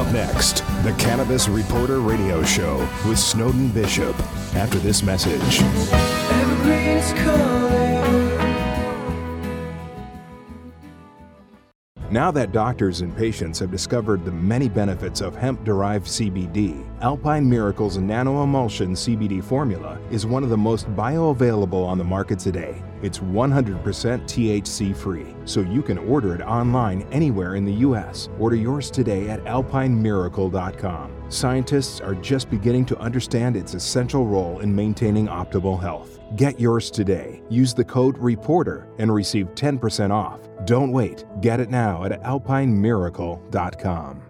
Up next, the Cannabis Reporter Radio Show with Snowden Bishop. After this message. Now that doctors and patients have discovered the many benefits of hemp derived CBD, Alpine Miracle's nano emulsion CBD formula is one of the most bioavailable on the market today. It's 100% THC free, so you can order it online anywhere in the US. Order yours today at alpinemiracle.com. Scientists are just beginning to understand its essential role in maintaining optimal health. Get yours today. Use the code REPORTER and receive 10% off. Don't wait. Get it now at alpinemiracle.com.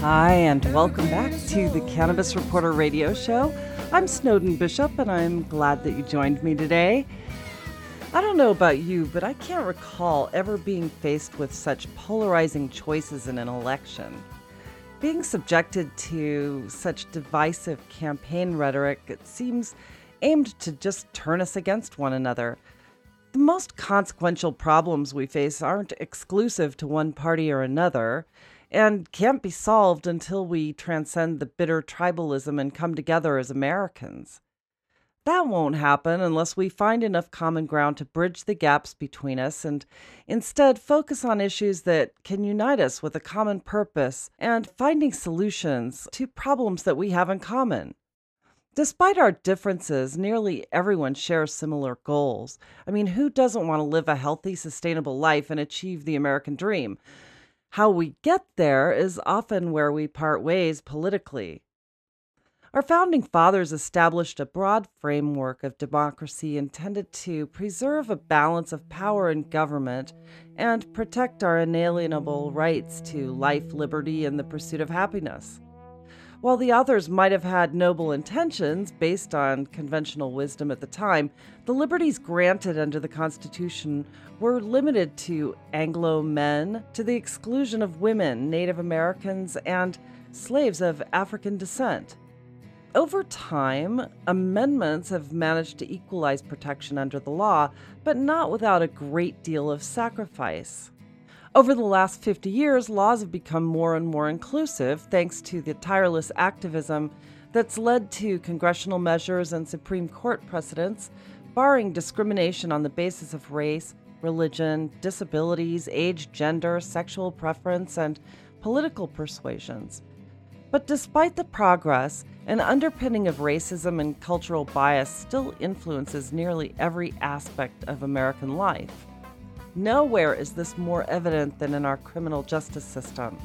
Hi, and welcome back to the Cannabis Reporter radio show. I'm Snowden Bishop, and I'm glad that you joined me today. I don't know about you, but I can't recall ever being faced with such polarizing choices in an election. Being subjected to such divisive campaign rhetoric, it seems aimed to just turn us against one another. The most consequential problems we face aren't exclusive to one party or another and can't be solved until we transcend the bitter tribalism and come together as Americans. That won't happen unless we find enough common ground to bridge the gaps between us and instead focus on issues that can unite us with a common purpose and finding solutions to problems that we have in common. Despite our differences, nearly everyone shares similar goals. I mean, who doesn't want to live a healthy, sustainable life and achieve the American dream? How we get there is often where we part ways politically. Our founding fathers established a broad framework of democracy intended to preserve a balance of power in government and protect our inalienable rights to life, liberty, and the pursuit of happiness. While the authors might have had noble intentions based on conventional wisdom at the time, the liberties granted under the Constitution were limited to Anglo men to the exclusion of women, Native Americans, and slaves of African descent. Over time, amendments have managed to equalize protection under the law, but not without a great deal of sacrifice. Over the last 50 years, laws have become more and more inclusive thanks to the tireless activism that's led to congressional measures and Supreme Court precedents barring discrimination on the basis of race, religion, disabilities, age, gender, sexual preference, and political persuasions. But despite the progress, an underpinning of racism and cultural bias still influences nearly every aspect of American life. Nowhere is this more evident than in our criminal justice system.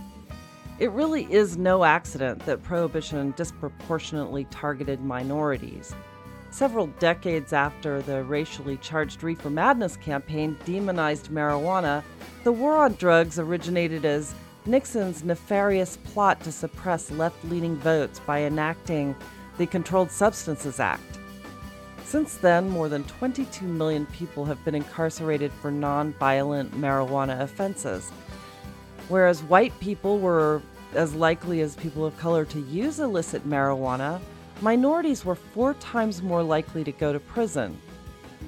It really is no accident that prohibition disproportionately targeted minorities. Several decades after the racially charged Reefer Madness campaign demonized marijuana, the war on drugs originated as Nixon's nefarious plot to suppress left leaning votes by enacting the Controlled Substances Act. Since then, more than 22 million people have been incarcerated for non-violent marijuana offenses. Whereas white people were as likely as people of color to use illicit marijuana, minorities were four times more likely to go to prison.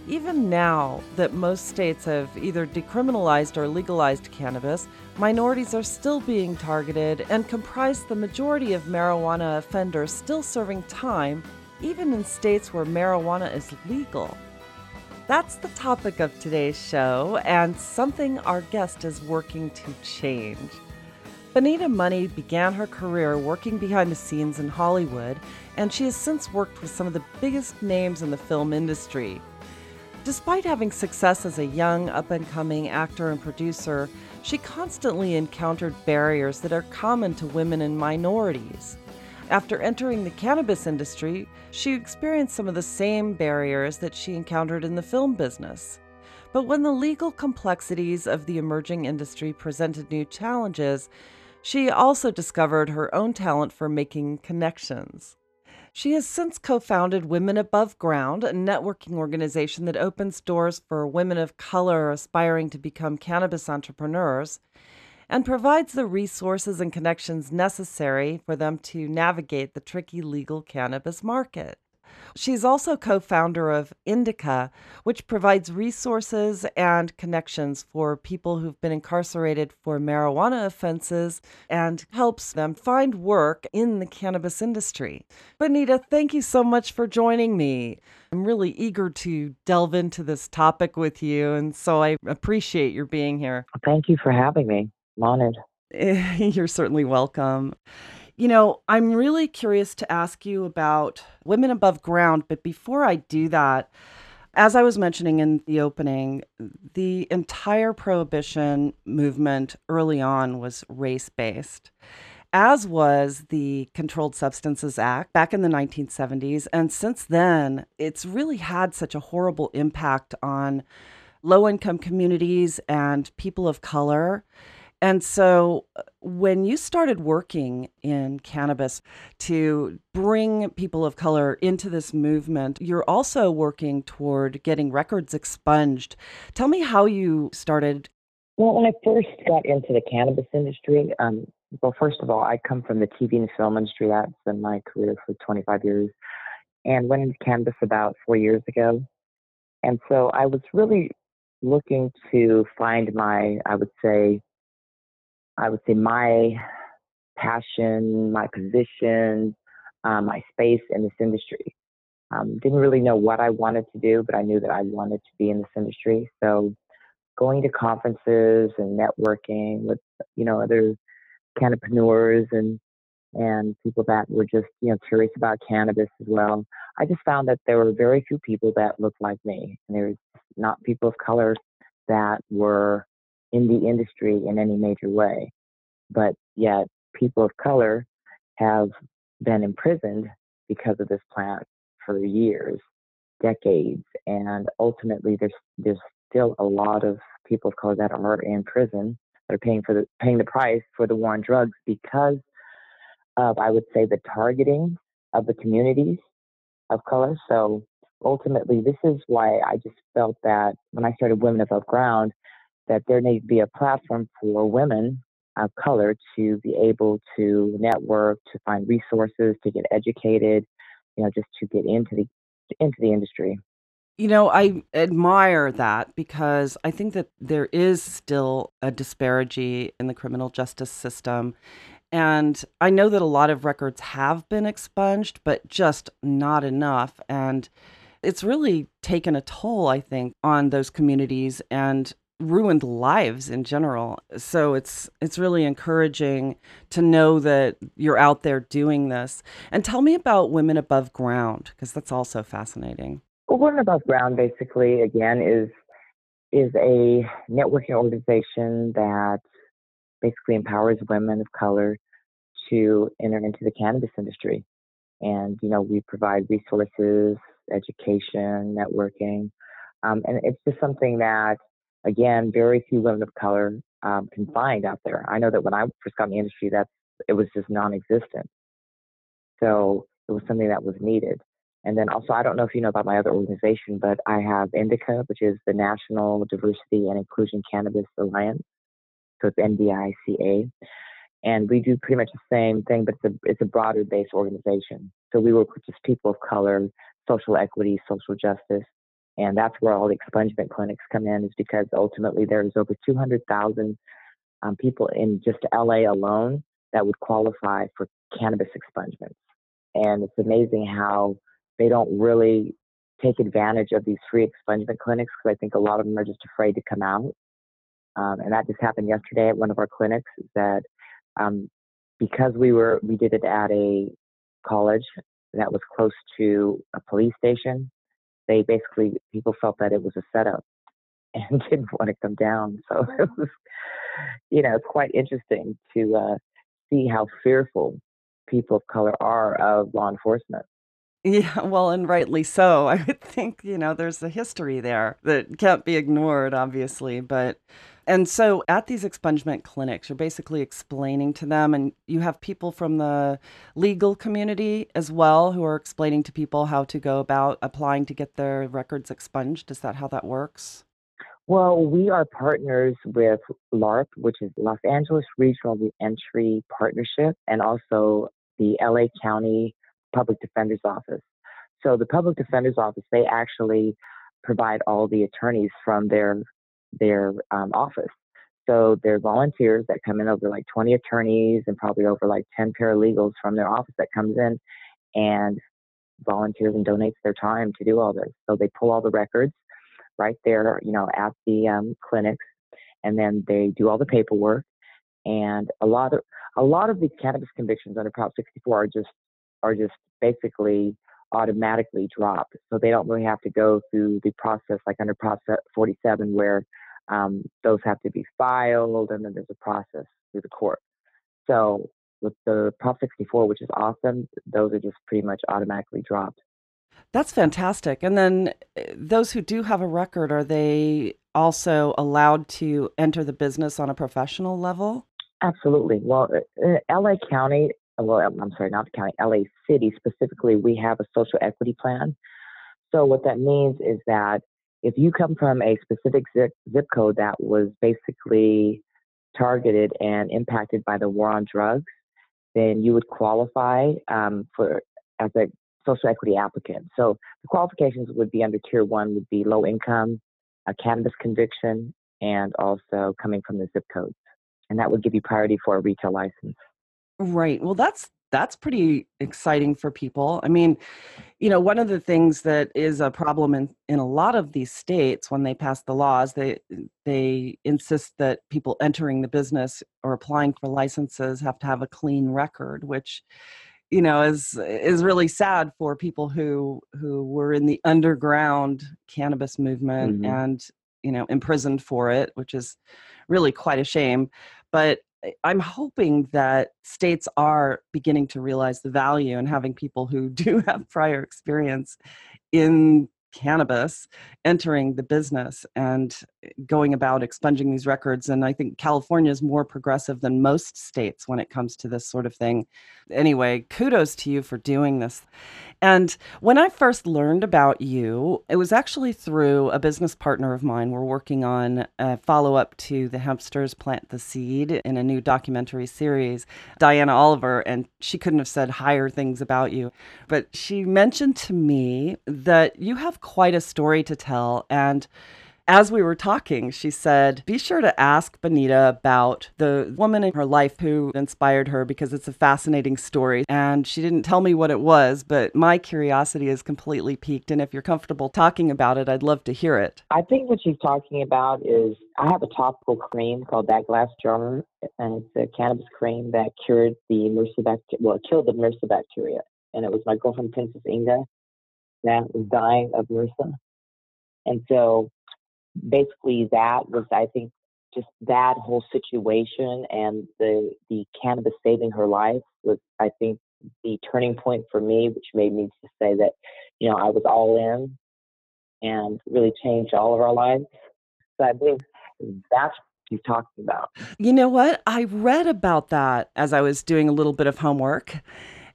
Even now that most states have either decriminalized or legalized cannabis, minorities are still being targeted and comprise the majority of marijuana offenders still serving time even in states where marijuana is legal. That's the topic of today's show, and something our guest is working to change. Bonita Money began her career working behind the scenes in Hollywood, and she has since worked with some of the biggest names in the film industry. Despite having success as a young, up and coming actor and producer, she constantly encountered barriers that are common to women and minorities. After entering the cannabis industry, she experienced some of the same barriers that she encountered in the film business. But when the legal complexities of the emerging industry presented new challenges, She also discovered her own talent for making connections. She has since co founded Women Abuv Ground, a networking organization that opens doors for women of color aspiring to become cannabis entrepreneurs and provides the resources and connections necessary for them to navigate the tricky legal cannabis market. She's also co founder of NDICA, which provides resources and connections for people who've been incarcerated for marijuana offenses and helps them find work in the cannabis industry. Bonita, thank you so much for joining me. I'm really eager to delve into this topic with you, and so I appreciate your being here. Thank you for having me. I'm honored. You're certainly welcome. You know, I'm really curious to ask you about Women Abuv Ground, but before I do that, as I was mentioning in the opening, the entire prohibition movement early on was race based, as was the Controlled Substances Act back in the 1970s. And since then, it's really had such a horrible impact on low income communities and people of color. And so, uh, when you started working in cannabis to bring people of color into this movement, you're also working toward getting records expunged. Tell me how you started. Well, when I first got into the cannabis industry, um, well, first of all, I come from the TV and film industry. That's been my career for 25 years, and went into cannabis about four years ago. And so I was really looking to find my, I would say, I would say my passion, my position, um, my space in this industry. Um, didn't really know what I wanted to do, but I knew that I wanted to be in this industry. So going to conferences and networking with, you know, other cannabineurs and and people that were just, you know, curious about cannabis as well. I just found that there were very few people that looked like me. And there was not people of color that were in the industry in any major way. But yet, people of color have been imprisoned because of this plant for years, decades, and ultimately, there's there's still a lot of people of color that are in prison that are paying for the paying the price for the war on drugs because of I would say the targeting of the communities of color. So ultimately, this is why I just felt that when I started Women Abuv Ground, that there needs to be a platform for women of color to be able to network, to find resources, to get educated, you know, just to get into the into the industry. You know, I admire that because I think that there is still a disparity in the criminal justice system. And I know that a lot of records have been expunged, but just not enough. And it's really taken a toll, I think, on those communities and ruined lives in general. So it's it's really encouraging to know that you're out there doing this. And tell me about Women Abuv Ground because that's also fascinating. Well, Women Abuv Ground basically again is is a networking organization that basically empowers women of color to enter into the cannabis industry. And you know, we provide resources, education, networking. Um, and it's just something that again, very few women of color um, can find out there. I know that when I first got in the industry, that it was just non-existent. So it was something that was needed. And then also, I don't know if you know about my other organization, but I have NDICA, which is the National Diversity and Inclusion Cannabis Alliance. So it's NDICA. And we do pretty much the same thing, but it's a, it's a broader based organization. So we work with just people of color, social equity, social justice, and that's where all the expungement clinics come in, is because ultimately there's over 200,000 um, people in just LA alone that would qualify for cannabis expungements. And it's amazing how they don't really take advantage of these free expungement clinics because I think a lot of them are just afraid to come out. Um, and that just happened yesterday at one of our clinics. That um, because we were we did it at a college that was close to a police station, they basically people felt that it was a setup and didn't want to come down. So it was, you know, it's quite interesting to uh, see how fearful people of color are of law enforcement. Yeah, well, and rightly so. I would think, you know, there's a history there that can't be ignored, obviously. But And so at these expungement clinics, you're basically explaining to them, and you have people from the legal community as well who are explaining to people how to go about applying to get their records expunged. Is that how that works? Well, we are partners with LARRP, which is Los Angeles Regional Reentry Partnership, and also the LA County Public Defender's Office. So the Public Defender's Office, they actually provide all the attorneys from their their um, office. So they're volunteers that come in over like 20 attorneys and probably over like 10 paralegals from their office that comes in and volunteers and donates their time to do all this. So they pull all the records right there, you know, at the um, clinics, and then they do all the paperwork. And a lot of a lot of these cannabis convictions under Prop 64 are just are just basically automatically dropped. So they don't really have to go through the process like under process 47 where um, those have to be filed and then there's a process through the court. So with the Prop 64, which is awesome, those are just pretty much automatically dropped. That's fantastic. And then eh, those who do have a record, are they also allowed to enter the business on a professional level? Absolutely. Well, uh, LA County, well, I'm sorry, not the county, LA City specifically, we have a social equity plan. So what that means is that if you come from a specific zip, zip code that was basically targeted and impacted by the war on drugs, then you would qualify um, for as a social equity applicant. So the qualifications would be under tier one would be low income, a cannabis conviction, and also coming from the zip codes. And that would give you priority for a retail license. Right. Well, that's that's pretty exciting for people. I mean, you know, one of the things that is a problem in, in a lot of these states when they pass the laws, they they insist that people entering the business or applying for licenses have to have a clean record, which you know is is really sad for people who who were in the underground cannabis movement mm-hmm. and you know imprisoned for it which is really quite a shame but i'm hoping that states are beginning to realize the value and having people who do have prior experience in cannabis entering the business and going about expunging these records. And I think California is more progressive than most states when it comes to this sort of thing. Anyway, kudos to you for doing this. And when I first learned about you, it was actually through a business partner of mine. We're working on a follow up to The Hempsters Plant the Seed in a new documentary series, Diana Oliver, and she couldn't have said higher things about you. But she mentioned to me that you have quite a story to tell. And as we were talking, she said, Be sure to ask Bonita about the woman in her life who inspired her because it's a fascinating story. And she didn't tell me what it was, but my curiosity is completely piqued. And if you're comfortable talking about it, I'd love to hear it. I think what she's talking about is I have a topical cream called That Glass Jar, and it's a cannabis cream that cured the MRSA bacteria, well, killed the MRSA bacteria. And it was my girlfriend, Princess Inga, that was dying of MRSA. And so basically that was, I think, just that whole situation and the the cannabis saving her life was, I think, the turning point for me, which made me to say that, you know, I was all in and really changed all of our lives. So I believe that's what you're talking about. You know what? I read about that as I was doing a little bit of homework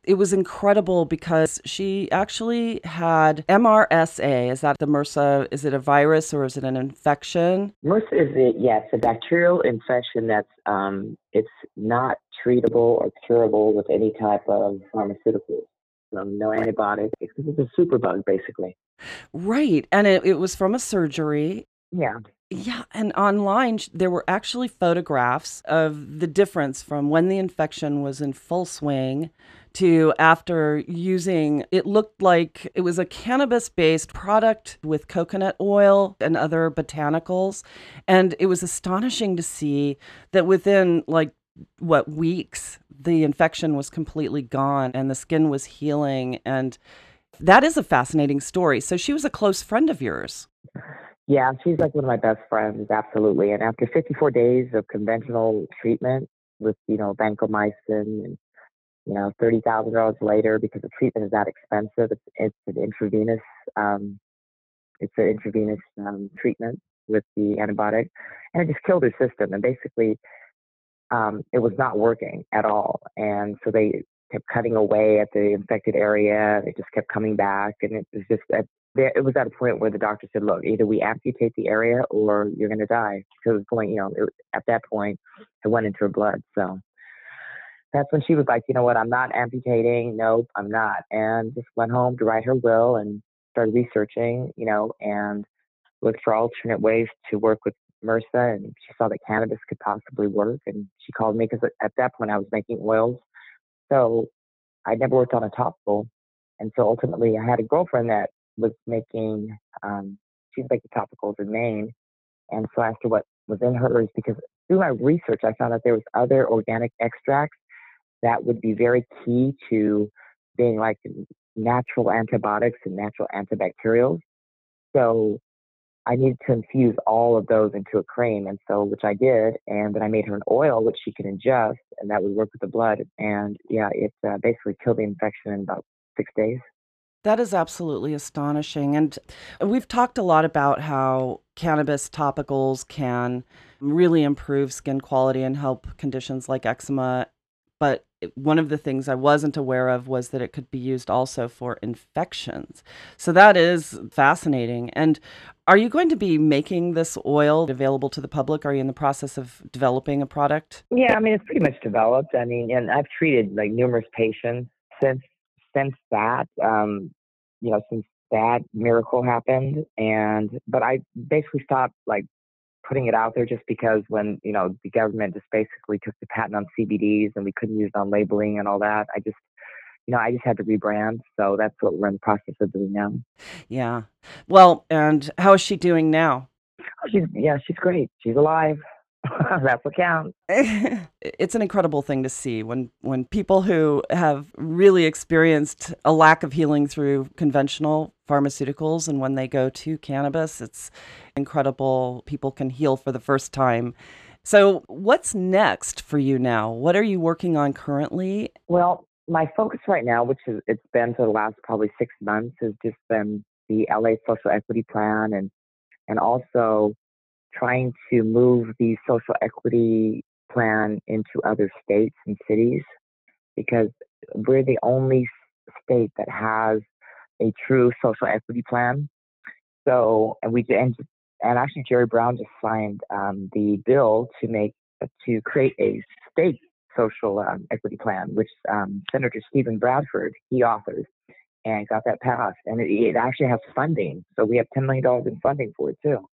it was incredible because she actually had MRSA. Is that the MRSA? Is it a virus or is it an infection? MRSA is it? Yes, a bacterial infection that's um, it's not treatable or curable with any type of pharmaceuticals. Um, no antibiotics. It's a superbug, basically. Right, and it, it was from a surgery. Yeah. Yeah, and online there were actually photographs of the difference from when the infection was in full swing to after using it looked like it was a cannabis based product with coconut oil and other botanicals. And it was astonishing to see that within like what weeks the infection was completely gone and the skin was healing. And that is a fascinating story. So she was a close friend of yours. Yeah she's like one of my best friends absolutely. And after 54 days of conventional treatment with you know vancomycin and you know, thirty thousand dollars later because the treatment is that expensive. It's it's an intravenous um, it's an intravenous um, treatment, with the antibiotic, and it just killed her system. And basically, um, it was not working at all. And so they kept cutting away at the infected area. It just kept coming back, and it was just at, it was at a point where the doctor said, "Look, either we amputate the area or you're going to die." Because it was going, you know, it, at that point, it went into her blood. So that's when she was like, "You know what? I'm not amputating. Nope, I'm not." And just went home to write her will and started researching, you know, and looked for alternate ways to work with MRSA. And she saw that cannabis could possibly work, and she called me because at that point I was making oils so I never worked on a topical. And so ultimately, I had a girlfriend that was making, um, she was making topicals in Maine. And so I asked her what was in hers because through my research, I found that there was other organic extracts that would be very key to being like natural antibiotics and natural antibacterials. So I needed to infuse all of those into a cream, and so which I did, and then I made her an oil which she could ingest, and that would work with the blood. And yeah, it uh, basically killed the infection in about six days. That is absolutely astonishing. And we've talked a lot about how cannabis topicals can really improve skin quality and help conditions like eczema but one of the things I wasn't aware of was that it could be used also for infections. So that is fascinating. And are you going to be making this oil available to the public? Are you in the process of developing a product? Yeah, I mean it's pretty much developed. I mean, and I've treated like numerous patients since since that. Um, you know, since that miracle happened, and but I basically stopped like putting it out there just because when you know the government just basically took the patent on CBDs and we couldn't use it on labeling and all that, I just you know I just had to rebrand. So that's what we're in the process of doing now. Yeah. Well, and how is she doing now? Oh, she's yeah, she's great. She's alive. That's what counts. it's an incredible thing to see when when people who have really experienced a lack of healing through conventional pharmaceuticals and when they go to cannabis, it's incredible. People can heal for the first time. So, what's next for you now? What are you working on currently? Well, my focus right now, which is it's been for the last probably six months, has just been the LA Social Equity Plan and and also trying to move the social equity plan into other states and cities because we're the only state that has a true social equity plan. So, and we and, and actually Jerry Brown just signed um, the bill to make to create a state social um, equity plan, which um, Senator Steven Bradford he authored and got that passed, and it, it actually has funding. So we have ten million dollars in funding for it too.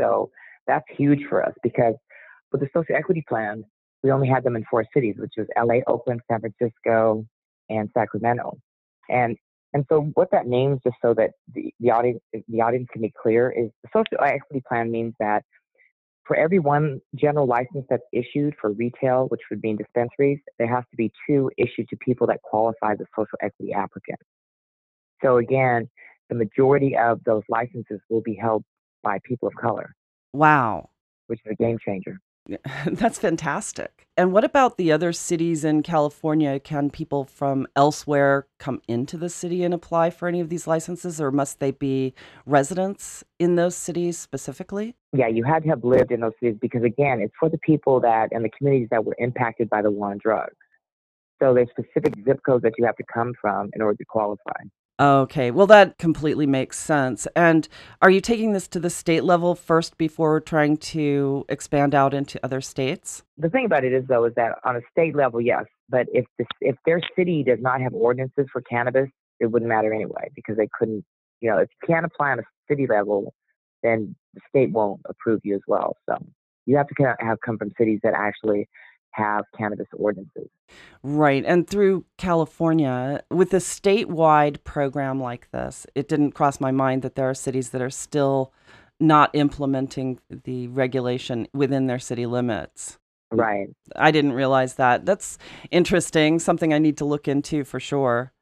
So that's huge for us because with the social equity plan, we only had them in four cities, which was LA, Oakland, San Francisco, and Sacramento. And and so what that means, just so that the, the audience the audience can be clear, is the social equity plan means that for every one general license that's issued for retail, which would be in dispensaries, there has to be two issued to people that qualify as social equity applicant. So again, the majority of those licenses will be held by people of color. Wow. Which is a game changer. That's fantastic. And what about the other cities in California? Can people from elsewhere come into the city and apply for any of these licenses, or must they be residents in those cities specifically? Yeah, you had to have lived in those cities because, again, it's for the people that and the communities that were impacted by the war on drugs. So there's specific zip codes that you have to come from in order to qualify. Okay, well, that completely makes sense. And are you taking this to the state level first before trying to expand out into other states? The thing about it is, though, is that on a state level, yes. But if this, if their city does not have ordinances for cannabis, it wouldn't matter anyway because they couldn't. You know, if you can't apply on a city level, then the state won't approve you as well. So you have to have come from cities that actually have cannabis ordinances. Right. And through California, with a statewide program like this, it didn't cross my mind that there are cities that are still not implementing the regulation within their city limits. Right. I didn't realize that. That's interesting, something I need to look into for sure.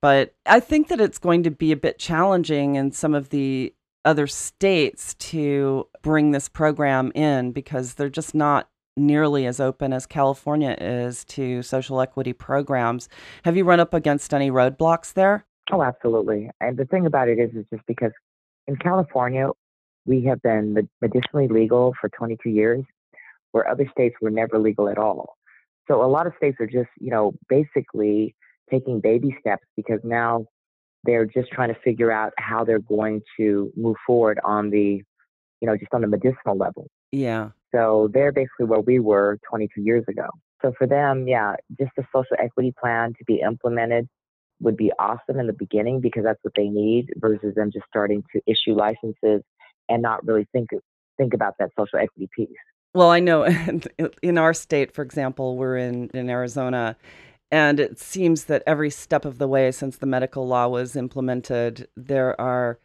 But I think that it's going to be a bit challenging in some of the other states to bring this program in because they're just not nearly as open as California is to social equity programs. Have you run up against any roadblocks there? Oh, absolutely. And the thing about it is, is just because in California, we have been medicinally legal for 22 years, where other states were never legal at all. So a lot of states are just, you know, basically taking baby steps because now they're just trying to figure out how they're going to move forward on the, you know, just on the medicinal level. Yeah. So they're basically where we were 22 years ago. So for them, yeah, just a social equity plan to be implemented would be awesome in the beginning because that's what they need versus them just starting to issue licenses and not really think think about that social equity piece. Well, I know in our state, for example, we're in in Arizona and it seems that every step of the way since the medical law was implemented, there are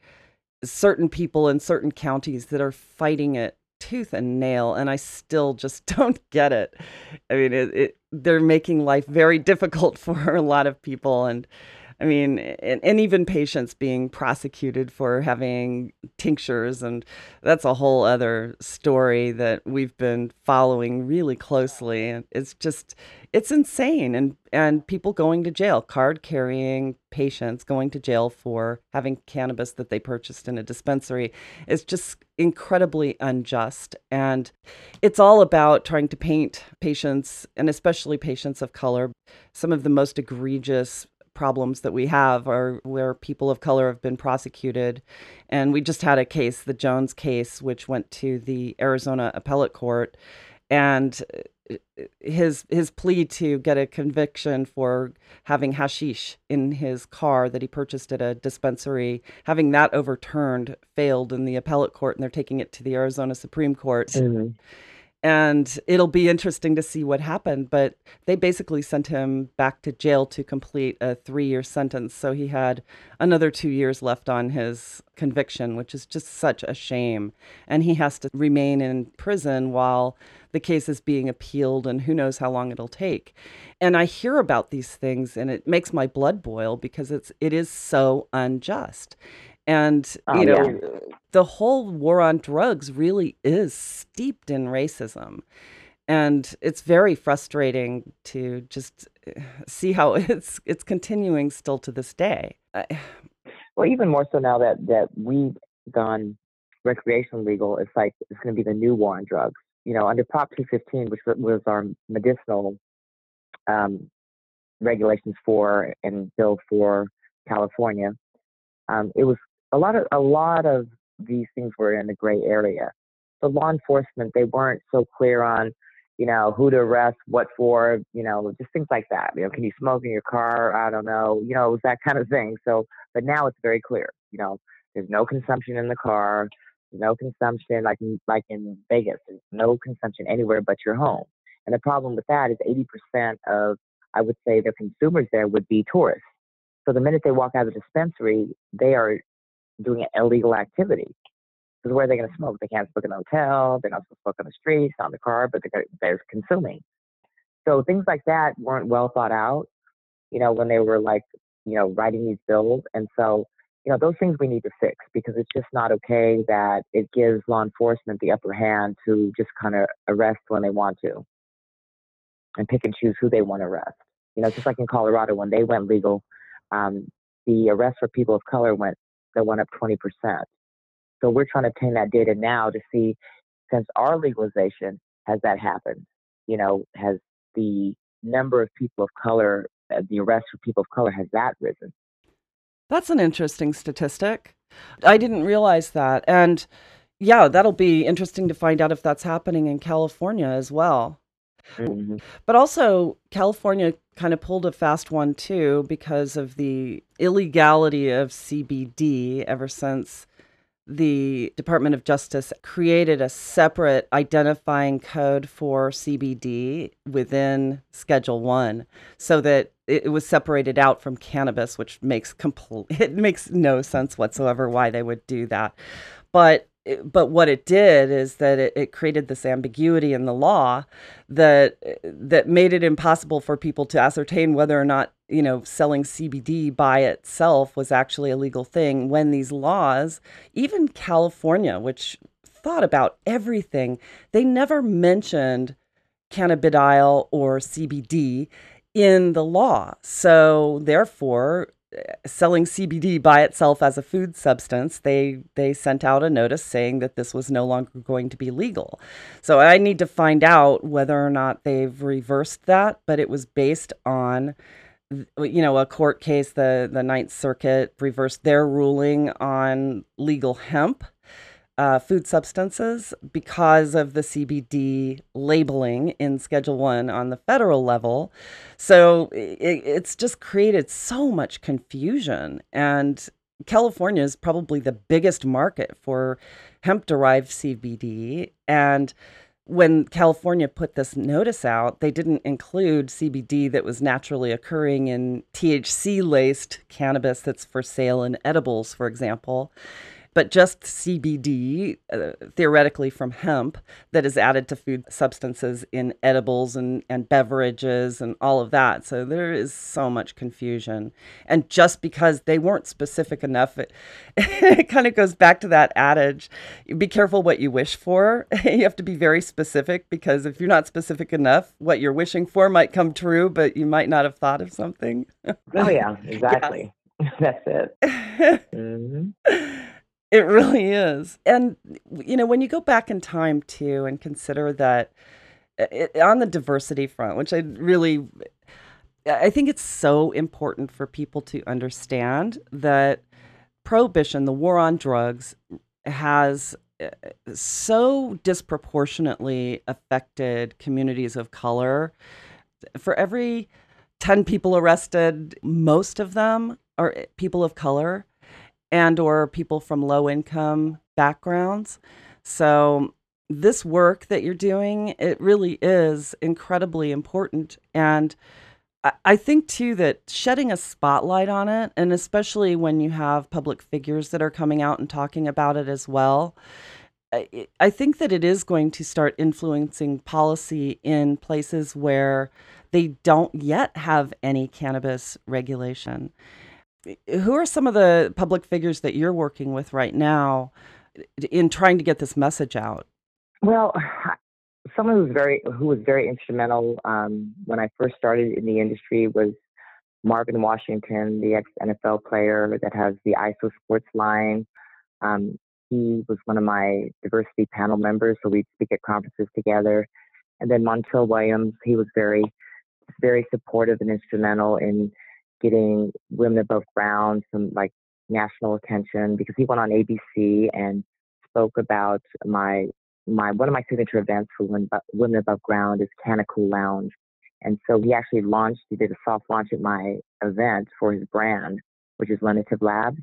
certain people in certain counties that are fighting it tooth and nail and i still just don't get it. I mean it, it, they're making life very difficult for a lot of people and I mean, and, and even patients being prosecuted for having tinctures, and that's a whole other story that we've been following really closely. And it's just, it's insane. And and people going to jail, card carrying patients going to jail for having cannabis that they purchased in a dispensary is just incredibly unjust. And it's all about trying to paint patients, and especially patients of color, some of the most egregious problems that we have are where people of color have been prosecuted. And we just had a case, the Jones case, which went to the Arizona appellate court. And uh, his his plea to get a conviction for having hashish in his car that he purchased at a dispensary, having that overturned, failed in the appellate court, and they're taking it to the Arizona Supreme Court. Mm-hmm and it'll be interesting to see what happened. But they basically sent him back to jail to complete a three year sentence. So he had another two years left on his conviction, which is just such a shame. And he has to remain in prison while the case is being appealed, and who knows how long it'll take. And I hear about these things, and it makes my blood boil because it's it is so unjust. And, oh, you know, yeah. the whole war on drugs really is steeped in racism. And it's very frustrating to just eh, see how it's it's continuing still to this day. well, even more so now that that we've gone recreational legal, it's like it's going to be the new war on drugs. You know, under Prop 215, which was our medicinal um, regulations for and bill for California, um, it was a lot of a lot of these things were in the gray area. So law enforcement, they weren't so clear on, you know, who to arrest, what for, you know, just things like that. You know, can you smoke in your car? I don't know. You know, it was that kind of thing. So, but now it's very clear. You know, there's no consumption in the car. No consumption like like in Vegas. There's no consumption anywhere but your home. And the problem with that is 80% of, I would say, the consumers there would be tourists. So the minute they walk out of the dispensary, they are doing an illegal activity. Because where are they going to smoke? They can't smoke in a hotel. They're not supposed to smoke on the streets, on the car, but they're, they're consuming. So things like that weren't well thought out, you know, when they were like, you know, writing these bills. And so, you know, those things we need to fix because it's just not okay that it gives law enforcement the upper hand to just kind of arrest when they want to and pick and choose who they want to arrest. You know, just like in Colorado when they went legal, um, the arrest for people of color went that went up 20%. So we're trying to obtain that data now to see, since our legalization, has that happened? You know, has the number of people of color, uh, the arrests for people of color, has that risen? That's an interesting statistic. I didn't realize that. And yeah, that'll be interesting to find out if that's happening in California as well. Mm-hmm. But also, California kind of pulled a fast one too because of the illegality of CBD ever since the Department of Justice created a separate identifying code for CBD within Schedule 1 so that it was separated out from cannabis which makes complete it makes no sense whatsoever why they would do that. But but what it did is that it, it, created this ambiguity in the law that that made it impossible for people to ascertain whether or not you know selling CBD by itself was actually a legal thing when these laws even California which thought about everything they never mentioned cannabidiol or CBD in the law. So therefore selling CBD by itself as a food substance, they they sent out a notice saying that this was no longer going to be legal. So I need to find out whether or not they've reversed that, but it was based on you know a court case the the Ninth Circuit reversed their ruling on legal hemp uh, food substances because of the CBD labeling in Schedule One on the federal level. So it, it's just created so much confusion. And California is probably the biggest market for hemp derived CBD. And when California put this notice out, they didn't include CBD that was naturally occurring in THC laced cannabis that's for sale in edibles, for example but just CBD, uh, theoretically from hemp, that is added to food substances in edibles and, and beverages and all of that. So there is so much confusion. And just because they weren't specific enough, it, it kind of goes back to that adage be careful what you wish for. you have to be very specific because if you're not specific enough, what you're wishing for might come true, but you might not have thought of something. oh, yeah, exactly. Yeah. That's it. mm-hmm. It really is. And, you know, when you go back in time too and consider that it, on the diversity front, which I really, I think it's so important for people to understand that prohibition, the war on drugs, has uh, so disproportionately affected communities of color. For every 10 people arrested, most of them are people of color and or people from low income backgrounds. So this work that you're doing, it really is incredibly important. And I think too that shedding a spotlight on it, and especially when you have public figures that are coming out and talking about it as well, I think that it is going to start influencing policy in places where they don't yet have any cannabis regulation who are some of the public figures that you're working with right now in trying to get this message out? Well, someone who's very who was very instrumental um, when I first started in the industry was Marvin Washington, the ex NFL player that has the ISO Sports line. Um, he was one of my diversity panel members, so we'd speak at conferences together. And then Montel Williams, he was very, very supportive and instrumental in getting Women Abuv Ground some like national attention because he went on ABC and spoke about my my one of my signature events for Women, uh, Women Abuv Ground is Canna-Cool Lounge, and so he actually launched. He did a soft launch at my event for his brand, which is Lenitiv Labs.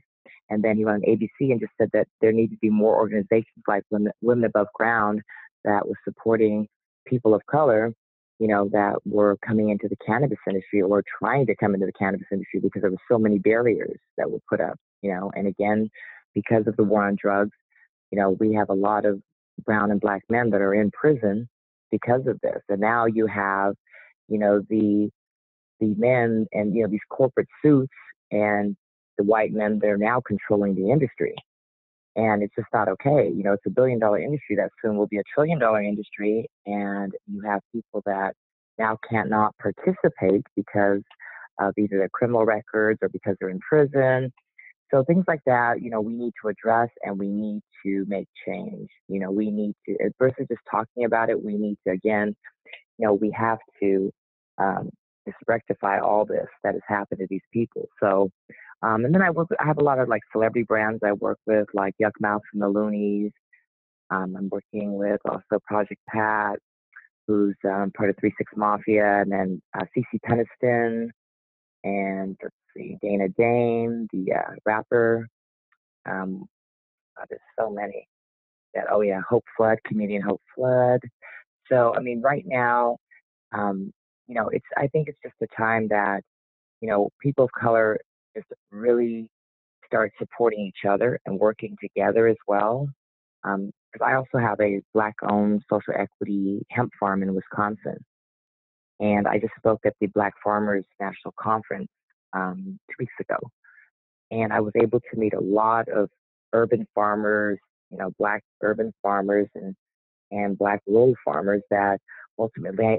And then he went on ABC and just said that there need to be more organizations like Women, Women Abuv Ground that was supporting people of color you know, that were coming into the cannabis industry or trying to come into the cannabis industry because there were so many barriers that were put up, you know, and again, because of the war on drugs, you know, we have a lot of brown and black men that are in prison because of this. And now you have, you know, the the men and you know these corporate suits and the white men that are now controlling the industry and it's just not okay. You know, it's a billion dollar industry that soon will be a trillion dollar industry, and you have people that now can't not participate because of either their criminal records or because they're in prison. So things like that, you know, we need to address and we need to make change. You know, we need to versus just talking about it, we need to again, you know, we have to um, just rectify all this that has happened to these people. So um, and then I work. With, I have a lot of like celebrity brands I work with, like Yukmouth from the Luniz. Um, I'm working with also Project Pat, who's um, part of Three Six Mafia, and then uh, CeCe Peniston, and let's see, Dana Dane, the uh, rapper. Um, uh, there's so many. That oh yeah, Hope Flood, comedian Hope Flood. So I mean, right now, um, you know, it's. I think it's just a time that you know people of color just really start supporting each other and working together as well. Because um, I also have a black owned social equity hemp farm in Wisconsin. And I just spoke at the Black Farmers National Conference um, two weeks ago. And I was able to meet a lot of urban farmers, you know, black urban farmers and, and black rural farmers that ultimately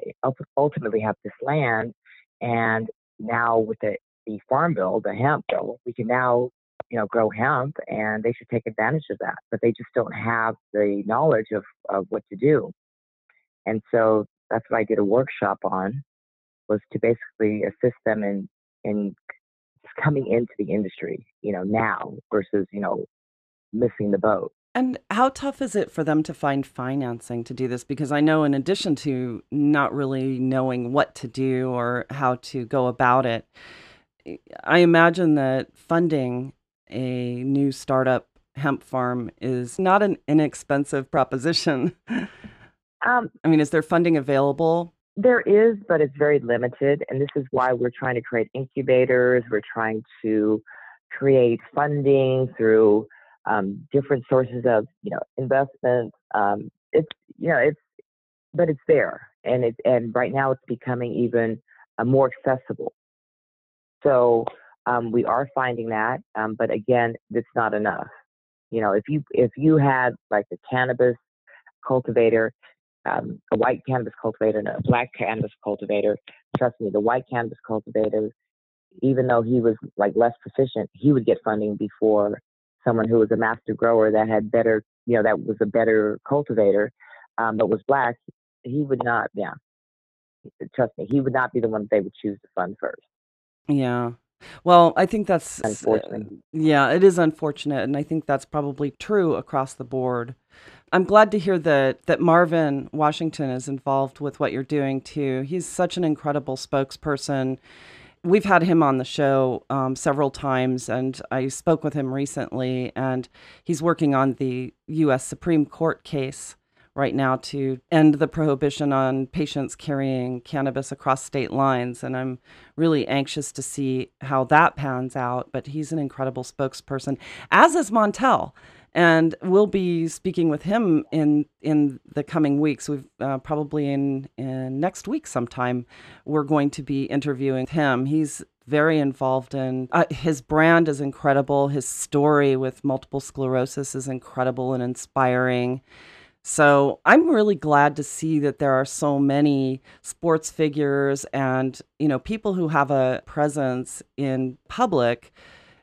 ultimately have this land and now with the the farm bill, the hemp bill, we can now, you know, grow hemp and they should take advantage of that. But they just don't have the knowledge of, of what to do. And so that's what I did a workshop on was to basically assist them in in coming into the industry, you know, now versus, you know, missing the boat. And how tough is it for them to find financing to do this? Because I know, in addition to not really knowing what to do or how to go about it, I imagine that funding a new startup hemp farm is not an inexpensive proposition. Um, I mean, is there funding available? There is, but it's very limited. And this is why we're trying to create incubators. We're trying to create funding through um, different sources of, you know, investment. Um, it's, you know, it's, but it's there. And it, and right now it's becoming even uh, more accessible. So um, we are finding that, um, but again, it's not enough. You know, if you if you had like a cannabis cultivator um, a white cannabis cultivator and a black cannabis cultivator. Trust me, the white cannabis cultivator, even though he was like less proficient, he would get funding before someone who was a master grower that had better, you know, that was a better cultivator, um, but was black. He would not, yeah. Trust me, he would not be the one that they would choose to fund first. Yeah. Well, I think that's unfortunate. Uh, yeah, it is unfortunate, and I think that's probably true across the board. I'm glad to hear that that Marvin Washington is involved with what you're doing too. He's such an incredible spokesperson. We've had him on the show um, several times, and I spoke with him recently. And he's working on the U.S. Supreme Court case right now to end the prohibition on patients carrying cannabis across state lines. And I'm really anxious to see how that pans out. But he's an incredible spokesperson, as is Montel and we'll be speaking with him in in the coming weeks. We've uh, probably in, in next week sometime. We're going to be interviewing him. He's very involved in uh, his brand is incredible. His story with multiple sclerosis is incredible and inspiring. So I'm really glad to see that there are so many sports figures and you know people who have a presence in public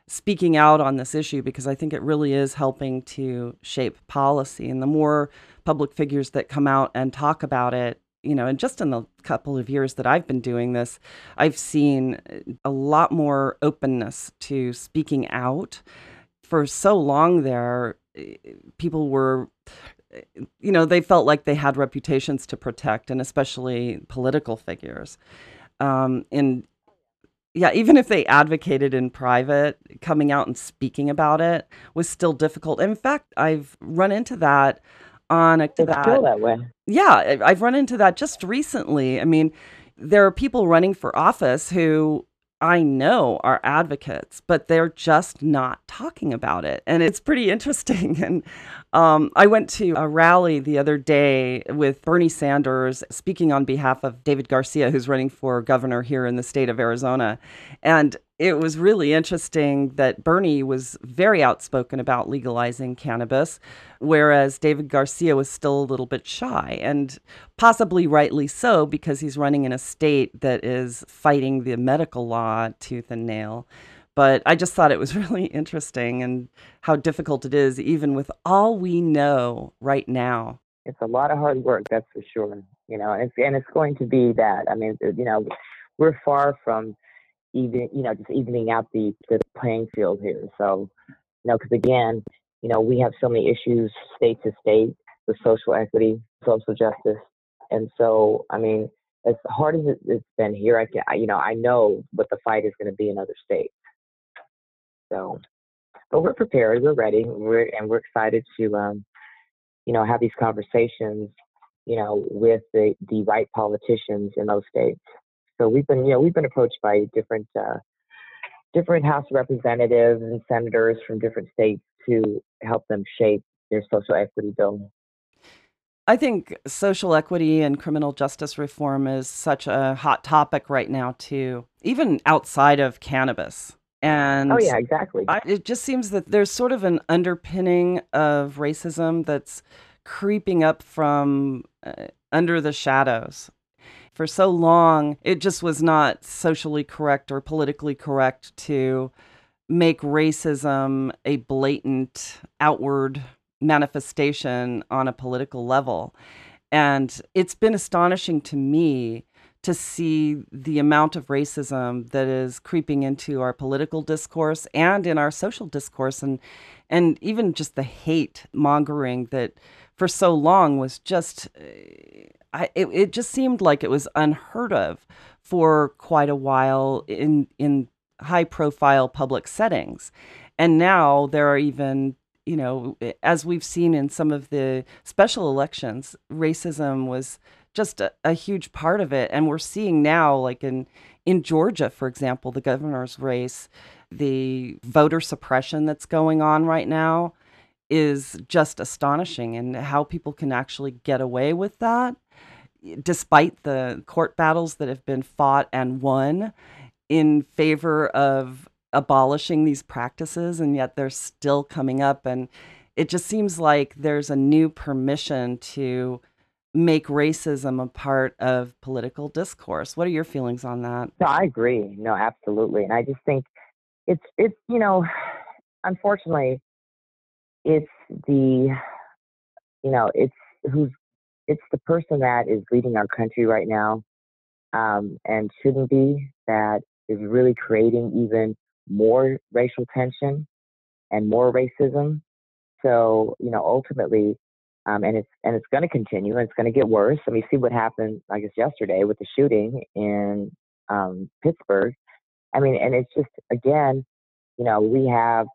speaking out on this issue because I think it really is helping to shape policy. And the more public figures that come out and talk about it, you know, and just in the couple of years that I've been doing this, I've seen a lot more openness to speaking out. For so long there, eh, people were you know, they felt like they had reputations to protect, and especially political figures. Um, and yeah, even if they advocated in private, coming out and speaking about it was still difficult. In fact, I've run into that on a it's that, still that way. Yeah, I've run into that just recently. I mean, there are people running for office who I know are advocates, but they're just not talking about it. And it's pretty interesting. And um, I went to a rally the other day with Bernie Sanders speaking on behalf of David Garcia, who's running for governor here in the state of Arizona. And it was really interesting that Bernie was very outspoken about legalizing cannabis, whereas David Garcia was still a little bit shy, and possibly rightly so, because he's running in a state that is fighting the medical law tooth and nail. But I just thought it was really interesting and how difficult it is, even with all we know right now. It's a lot of hard work, that's for sure. You know, and it's, and it's going to be that. I mean, you know, we're far from even you know just evening out the the playing field here. So you know because again you know we have so many issues state to state with social equity, social justice, and so I mean as hard as it's been here, I can I, you know I know what the fight is going to be in other states. So, but we're prepared, we're ready, we're and we're excited to um, you know have these conversations you know with the the right politicians in those states. So we've been, you know, we've been approached by different uh, different House representatives and senators from different states to help them shape their social equity bill. I think social equity and criminal justice reform is such a hot topic right now, too, even outside of cannabis. And oh, yeah, exactly. I, it just seems that there's sort of an underpinning of racism that's creeping up from uh, under the shadows For so long, it just was not socially correct or politically correct to make racism a blatant outward manifestation on a political level. And it's been astonishing to me to see the amount of racism that is creeping into our political discourse and in our social discourse and and even just the hate mongering that for so long was just eh, I, it, it just seemed like it was unheard of for quite a while in in high profile public settings and now there are even you know eh, as we've seen in some of the special elections racism was just a, a huge part of it. And we're seeing now, like in in Georgia, for example, the governor's race, the voter suppression that's going on right now is just astonishing and how people can actually get away with that despite the court battles that have been fought and won in favor of abolishing these practices and yet they're still coming up and it just seems like there's a new permission to make racism a part of political discourse. What are your feelings on that? No, I agree. No, absolutely. And I just think it's it's you know, unfortunately, it's the you know it's who's it's the person that is leading our country right now um, and shouldn't be that is really creating even more racial tension and more racism. So you know, ultimately, um, and it's and it's going to continue and it's going to get worse. I mean, see what happened, I guess, yesterday with the shooting in um, Pittsburgh. I mean, and it's just again, you know, we have,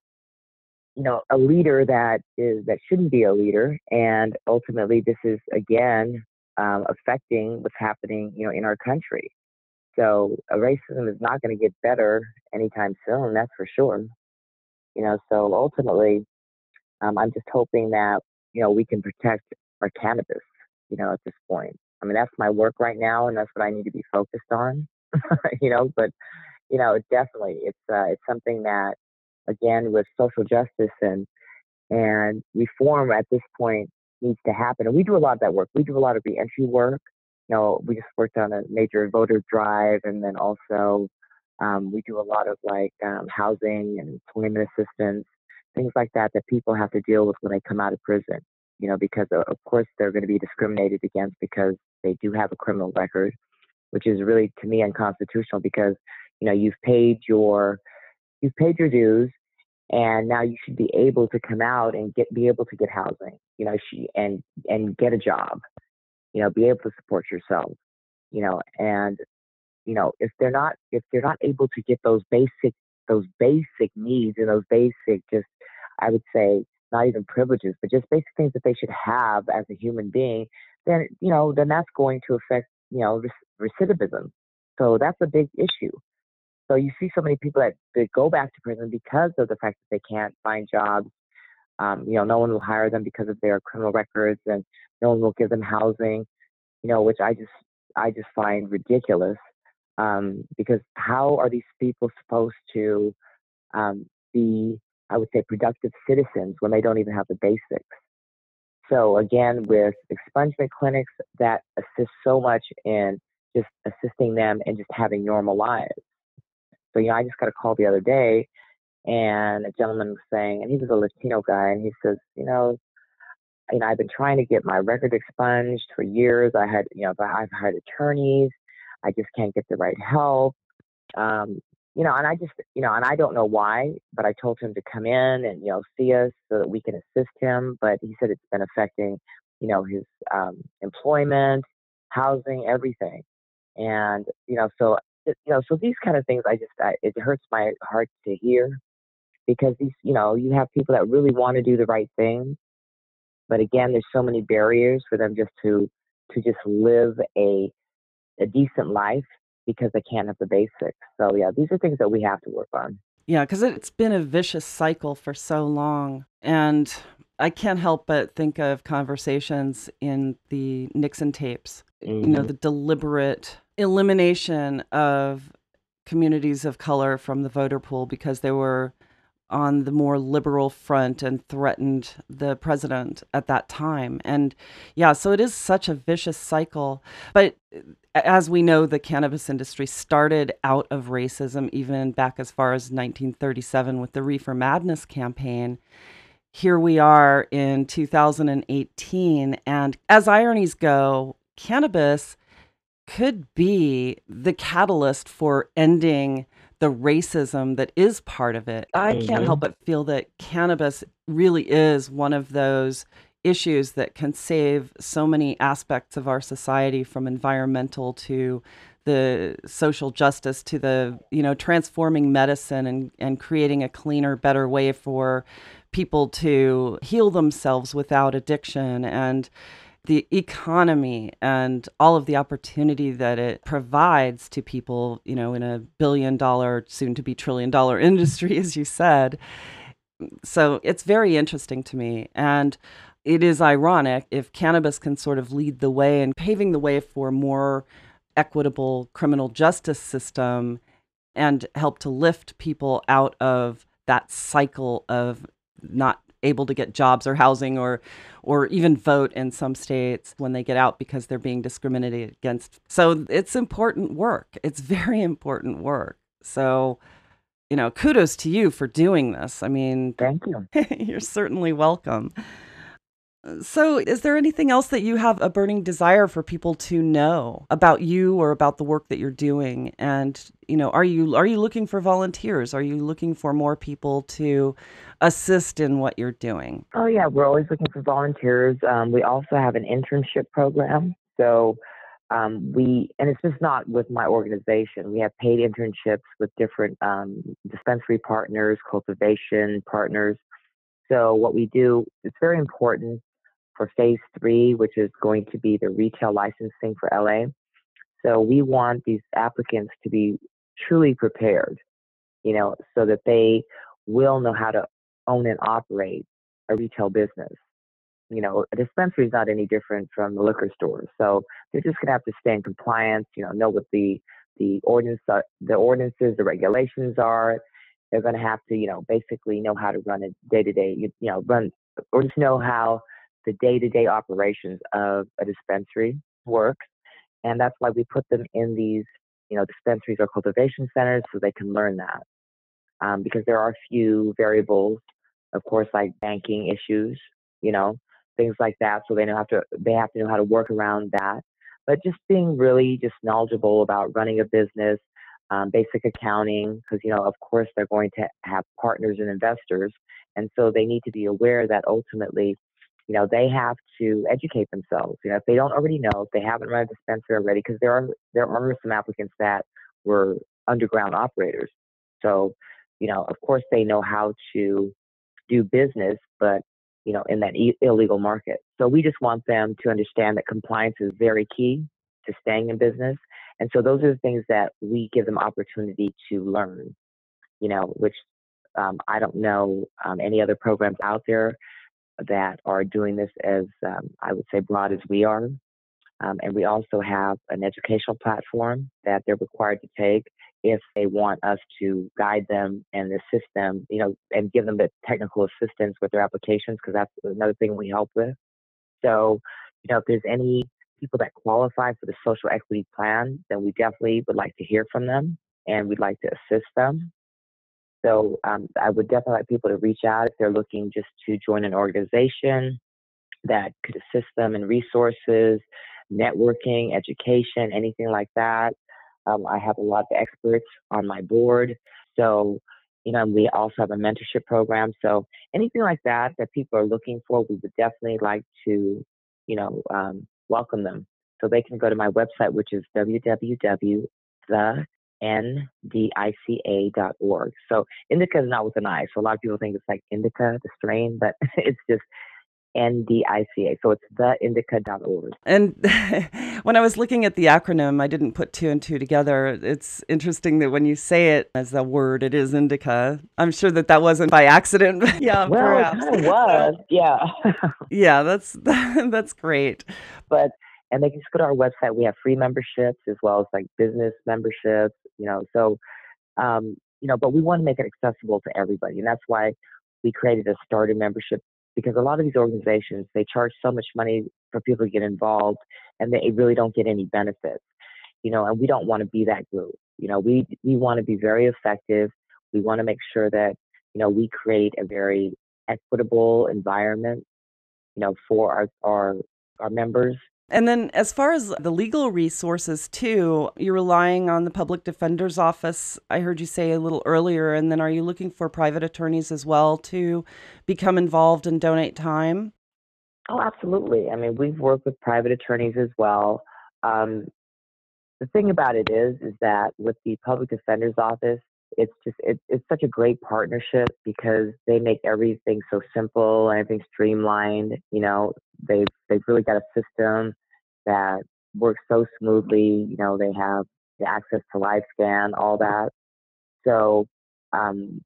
you know, a leader that is that shouldn't be a leader, and ultimately, this is again um, affecting what's happening, you know, in our country. So uh, racism is not going to get better anytime soon. That's for sure. You know, so ultimately, um, I'm just hoping that you know, we can protect our cannabis, you know, at this point. I mean, that's my work right now, and that's what I need to be focused on, you know. But, you know, definitely, it's uh, it's something that, again, with social justice and and reform at this point needs to happen. And we do a lot of that work. We do a lot of reentry work. You know, we just worked on a major voter drive, and then also um, we do a lot of like um, housing and employment assistance things like that that people have to deal with when they come out of prison. You know, because of course they're going to be discriminated against because they do have a criminal record, which is really to me unconstitutional because you know you've paid your you've paid your dues and now you should be able to come out and get be able to get housing you know she and and get a job you know be able to support yourself you know and you know if they're not if they're not able to get those basic those basic needs and those basic just I would say not even privileges, but just basic things that they should have as a human being, then you know, then that's going to affect you know recidivism. So that's a big issue. So you see so many people that, that go back to prison because of the fact that they can't find jobs. Um, you know, no one will hire them because of their criminal records, and no one will give them housing. You know, which I just I just find ridiculous. Um, because how are these people supposed to um, be I would say, productive citizens when they don't even have the basics. So again, with expungement clinics, that assist so much in just assisting them and just having normal lives. So you know, I just got a call the other day, and a gentleman was saying, and he was a Latino guy, and he says, you know, you know, I've been trying to get my record expunged for years. I had, you know, I've hired attorneys. I just can't get the right help. Um, you know, and I just, you know, and I don't know why, but I told him to come in and, you know, see us so that we can assist him. But he said it's been affecting, you know, his um, employment, housing, everything. And, you know, so, you know, so these kind of things, I just, I, it hurts my heart to hear because these, you know, you have people that really want to do the right thing. But again, there's so many barriers for them just to, to just live a, a decent life because they can't have the basics. So yeah, these are things that we have to work on. Yeah, because it's been a vicious cycle for so long. And I can't help but think of conversations in the Nixon tapes, mm-hmm. you know, mm-hmm. the deliberate elimination of communities of color from the voter pool because they were on the more liberal front and threatened the president at that time. And yeah, so it is such a vicious cycle. But as we know, the cannabis industry started out of racism, even back as far as 1937 with the Reefer Madness campaign. Here we are in 2018. And as ironies go, cannabis could be the catalyst for ending the racism that is part of it. I can't mm-hmm. help but feel that cannabis really is one of those issues that can save so many aspects of our society from environmental to the social justice to the you know transforming medicine and and creating a cleaner better way for people to heal themselves without addiction and the economy and all of the opportunity that it provides to people, you know, in a billion dollar, soon to be trillion dollar industry, as you said. So it's very interesting to me. And it is ironic if cannabis can sort of lead the way and paving the way for more equitable criminal justice system and help to lift people out of that cycle of not able to get jobs or housing or or even vote in some states when they get out because they're being discriminated against. So it's important work. It's very important work. So you know, kudos to you for doing this. I mean, thank you. you're certainly welcome. So, is there anything else that you have a burning desire for people to know about you or about the work that you're doing? And, you know, are you are you looking for volunteers? Are you looking for more people to assist in what you're doing? Oh yeah, we're always looking for volunteers. Um, we also have an internship program. So, um, we and it's just not with my organization. We have paid internships with different um, dispensary partners, cultivation partners. So what we do, it's very important for phase three, which is going to be the retail licensing for LA. So we want these applicants to be truly prepared, you know, so that they will know how to own and operate a retail business. You know, a dispensary is not any different from the liquor store. So they're just going to have to stay in compliance, you know, know what the the ordinance, uh, the ordinances, the regulations are. They're going to have to, you know, basically know how to run a day to day, you know, run or just know how the day-to-day operations of a dispensary works, and that's why we put them in these, you know, dispensaries or cultivation centers so they can learn that. Um, because there are a few variables, of course, like banking issues, you know, things like that. So they know how to they have to know how to work around that. But just being really just knowledgeable about running a business, um, basic accounting, because you know, of course, they're going to have partners and investors, and so they need to be aware that ultimately you know, they have to educate themselves. You know, if they don't already know, if they haven't run a dispensary already, because there are there are some applicants that were underground operators. So, you know, of course they know how to do business, but you know, in that e- illegal market. So we just want them to understand that compliance is very key to staying in business. And so those are the things that we give them opportunity to learn. You know, which um, I don't know um, any other programs out there that are doing this as, um, I would say, broad as we are. Um, and we also have an educational platform that they're required to take if they want us to guide them and assist them, you know, and give them the technical assistance with their applications, because that's another thing we help with. So, you know, if there's any people that qualify for the social equity plan, then we definitely would like to hear from them and we'd like to assist them. So um, I would definitely like people to reach out if they're looking just to join an organization that could assist them in resources, networking, education, anything like that. Um, I have a lot of experts on my board. So, you know, we also have a mentorship program. So anything like that that people are looking for, we would definitely like to, you know, um, welcome them. So they can go to my website, which is www ndica.org. So indica is not with an I. So a lot of people think it's like indica, the strain, but it's just NDICA. So it's theindica.org. And when I was looking at the acronym, I didn't put two and two together. It's interesting that when you say it as a word, it is indica. I'm sure that that wasn't by accident. yeah, well, perhaps. it was. Yeah. yeah, that's that's great. But and they can just go to our website. We have free memberships as well as like business memberships, you know. So, um, you know, but we want to make it accessible to everybody, and that's why we created a starter membership because a lot of these organizations they charge so much money for people to get involved, and they really don't get any benefits. you know, and we don't want to be that group. You know, we we want to be very effective. We want to make sure that you know we create a very equitable environment, you know, for our our our members. And then, as far as the legal resources, too, you're relying on the public defender's office. I heard you say a little earlier. And then, are you looking for private attorneys as well to become involved and donate time? Oh, absolutely. I mean, we've worked with private attorneys as well. Um, the thing about it is, is that with the public defender's office, it's just it, it's such a great partnership because they make everything so simple, everything streamlined. You know, they've they've really got a system that works so smoothly. You know, they have the access to live scan, all that. So, um,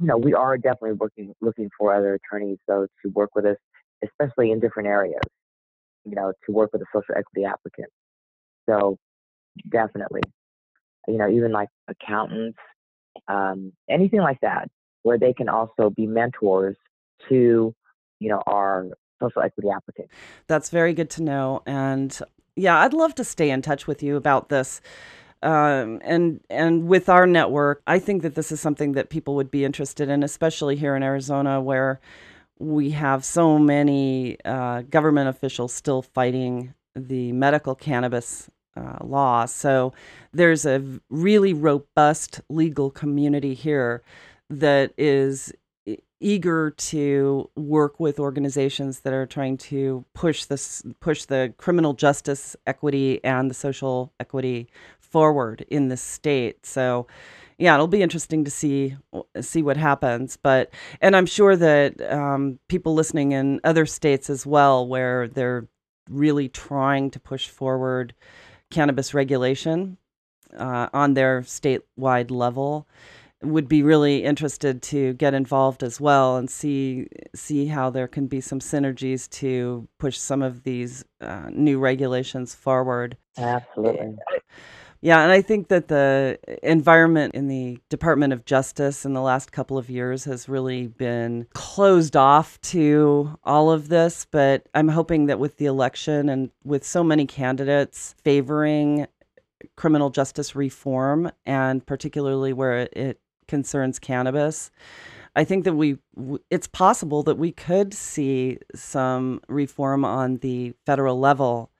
you know, we are definitely working looking for other attorneys though to work with us especially in different areas, you know, to work with a social equity applicant. So definitely, you know, even like accountants, um, anything like that, where they can also be mentors to, you know, our social equity applicants. That's very good to know. And yeah, I'd love to stay in touch with you about this. Um, and and with our network, I think that this is something that people would be interested in, especially here in Arizona, where we have so many uh, government officials still fighting the medical cannabis uh, law. So there's a really robust legal community here that is eager to work with organizations that are trying to push this push the criminal justice equity and the social equity forward in the state. So yeah, it'll be interesting to see see what happens. But and I'm sure that um, people listening in other states as well, where they're really trying to push forward cannabis regulation uh, on their statewide level, would be really interested to get involved as well and see see how there can be some synergies to push some of these uh, new regulations forward. Absolutely. Yeah, and I think that the environment in the Department of Justice in the last couple of years has really been closed off to all of this. But I'm hoping that with the election and with so many candidates favoring criminal justice reform, and particularly where it concerns cannabis, I think that we it's possible that we could see some reform on the federal level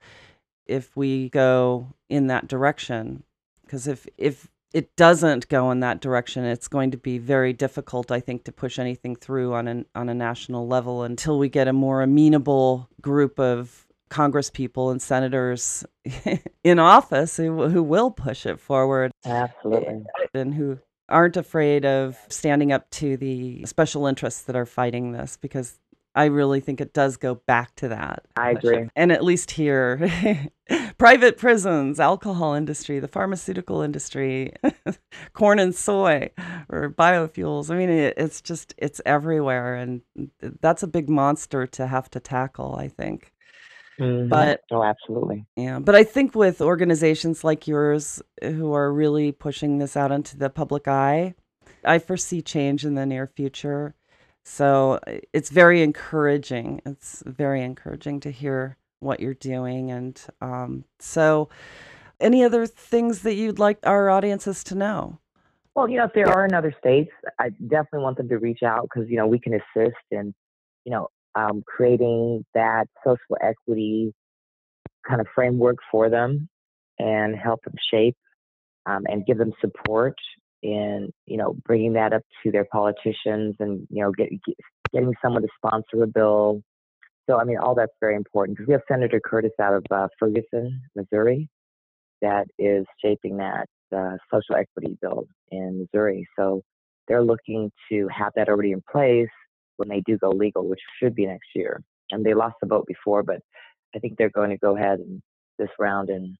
if we go in that direction because if if it doesn't go in that direction it's going to be very difficult i think to push anything through on an on a national level until we get a more amenable group of congress people and senators in office who, who will push it forward. Absolutely. And who aren't afraid of standing up to the special interests that are fighting this because I really think it does go back to that. I agree. And at least here, private prisons, alcohol industry, the pharmaceutical industry, corn and soy, or biofuels. I mean, it, it's just, it's everywhere. And that's a big monster to have to tackle, I think. Mm-hmm. But oh, absolutely. Yeah. But I think with organizations like yours who are really pushing this out into the public eye, I foresee change in the near future so it's very encouraging. It's very encouraging to hear what you're doing. And um, so, any other things that you'd like our audiences to know? Well, you know, if there are in other states, I definitely want them to reach out because, you know, we can assist in, you know, um, creating that social equity kind of framework for them and help them shape um, and give them support in you know bringing that up to their politicians and you know get, get, getting someone to sponsor a bill. So I mean, all that's very important because we have Senator Curtis out of uh, Ferguson, Missouri, that is shaping that uh, social equity bill in Missouri. So they're looking to have that already in place when they do go legal, which should be next year. And they lost the vote before, but I think they're going to go ahead and this round and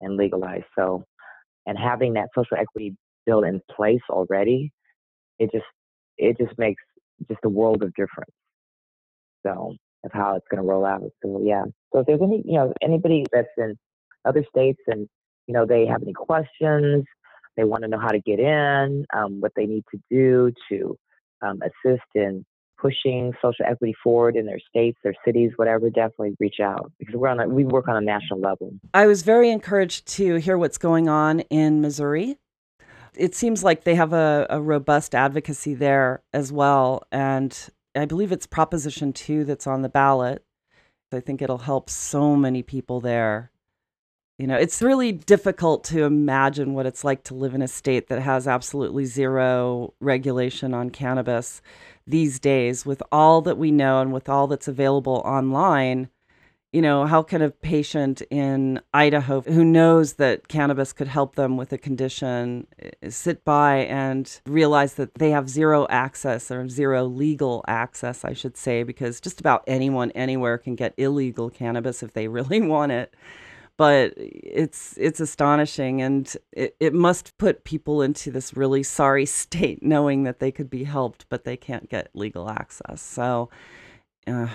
and legalize. So and having that social equity bill in place already, it just it just makes just a world of difference. So of how it's going to roll out. So yeah. So if there's any you know anybody that's in other states and you know they have any questions, they want to know how to get in, um, what they need to do to um, assist in pushing social equity forward in their states, their cities, whatever, definitely reach out because we're on a, we work on a national level. I was very encouraged to hear what's going on in Missouri. It seems like they have a, a robust advocacy there as well. And I believe it's Proposition 2 that's on the ballot. I think it'll help so many people there. You know, it's really difficult to imagine what it's like to live in a state that has absolutely zero regulation on cannabis these days with all that we know and with all that's available online. You know, how can a patient in Idaho who knows that cannabis could help them with a condition eh, sit by and realize that they have zero access or zero legal access, I should say, because just about anyone anywhere can get illegal cannabis if they really want it. But it's it's astonishing and it, it must put people into this really sorry state knowing that they could be helped but they can't get legal access. So uh,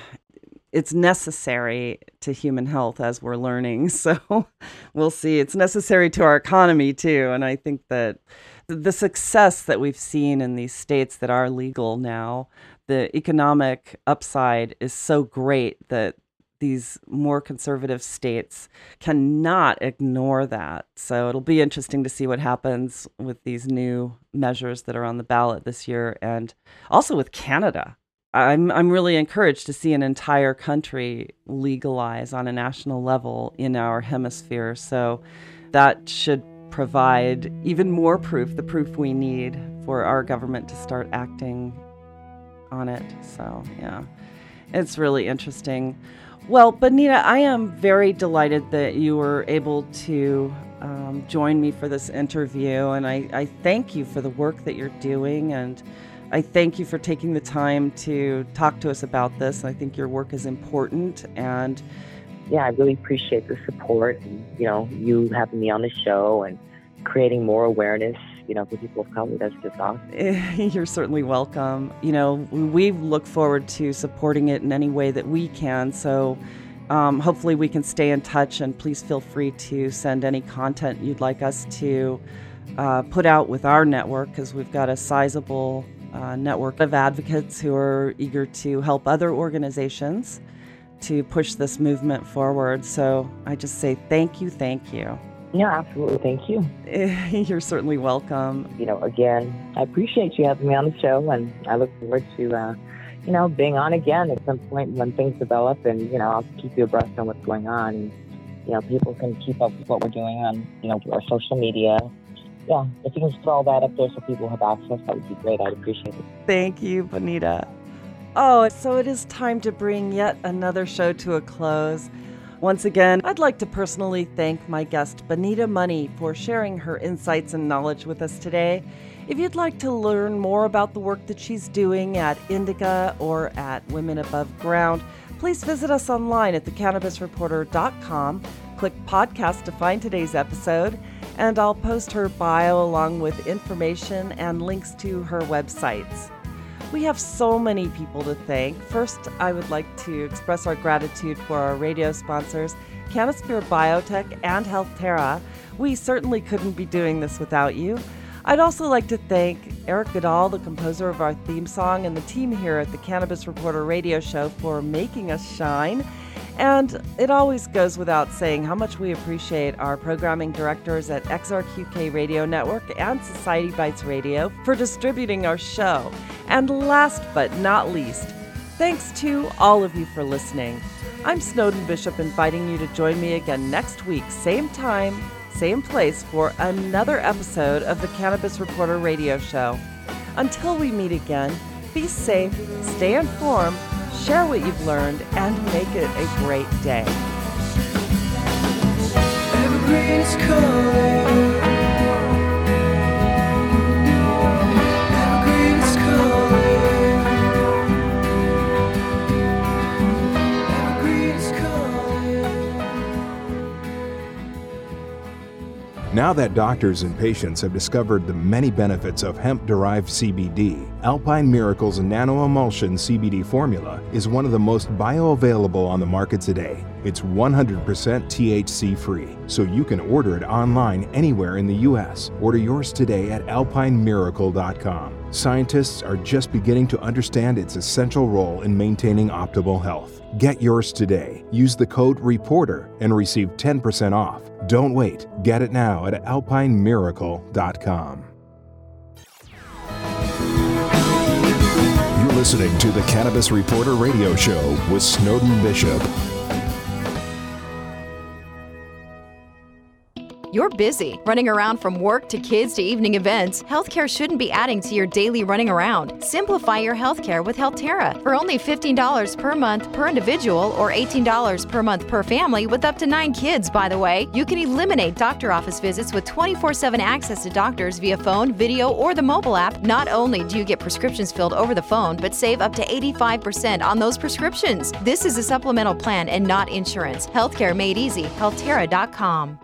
it's necessary to human health as we're learning so we'll see it's necessary to our economy too and i think that the success that we've seen in these states that are legal now the economic upside is so great that these more conservative states cannot ignore that. So it'll be interesting to see what happens with these new measures that are on the ballot this year and also with Canada. I'm I'm really encouraged to see an entire country legalize on a national level in our hemisphere. So that should provide even more proof, the proof we need for our government to start acting on it. So, yeah. It's really interesting. Well, Bonita, I am very delighted that you were able to um, join me for this interview, and I, I thank you for the work that you're doing, and I thank you for taking the time to talk to us about this. I think your work is important, and yeah, I really appreciate the support, and you know, you having me on the show and creating more awareness you know, for people of color. That's just awesome. You're certainly welcome. You know, we look forward to supporting it in any way that we can. So um, hopefully we can stay in touch and please feel free to send any content you'd like us to uh, put out with our network because we've got a sizable uh, network of advocates who are eager to help other organizations to push this movement forward. So I just say thank you, thank you. Yeah, absolutely. Thank you. You're certainly welcome. You know, again, I appreciate you having me on the show, and I look forward to, uh, you know, being on again at some point when things develop, and you know, I'll keep you abreast on what's going on. And, you know, people can keep up with what we're doing on, you know, our social media. Yeah, if you can throw that up there so people have access, that would be great. I'd appreciate it. Thank you, Bonita. Oh, so it is time to bring yet another show to a close. Once again, I'd like to personally thank my guest, Bonita Money, for sharing her insights and knowledge with us today. If you'd like to learn more about the work that she's doing at NDICA or at Women Abuv Ground, please visit us online at thecannabisreporter.com. Click podcast to find today's episode, and I'll post her bio along with information and links to her websites. We have so many people to thank. First, I would like to express our gratitude for our radio sponsors, Canosphere Biotech and HealthTerra. We certainly couldn't be doing this without you. I'd also like to thank Eric Goodall, the composer of our theme song, and the team here at the Cannabis Reporter radio show for making us shine. And it always goes without saying how much we appreciate our programming directors at XRQK Radio Network and Society Bites Radio for distributing our show. And last but not least, thanks to all of you for listening. I'm Snowden Bishop inviting you to join me again next week, same time, same place, for another episode of the Cannabis Reporter Radio Show. Until we meet again, be safe, stay informed, share what you've learned, and make it a great day. Now that doctors and patients have discovered the many benefits of hemp derived CBD, Alpine Miracles Nano Emulsion CBD formula is one of the most bioavailable on the market today. It's 100% THC free so you can order it online anywhere in the U.S. Order yours today at alpinemiracle.com. Scientists are just beginning to understand its essential role in maintaining optimal health. Get yours today. Use the code REPORTER and receive 10% off. Don't wait. Get it now at alpinemiracle.com. You're listening to the Cannabis Reporter Radio Show with Snowden Bishop. You're busy, running around from work to kids to evening events. Healthcare shouldn't be adding to your daily running around. Simplify your healthcare with Healthterra for only $15 per month per individual or $18 per month per family with up to nine kids, by the way. You can eliminate doctor office visits with 24 7 access to doctors via phone, video, or the mobile app. Not only do you get prescriptions filled over the phone, but save up to 85% on those prescriptions. This is a supplemental plan and not insurance. Healthcare made easy. Healthterra.com.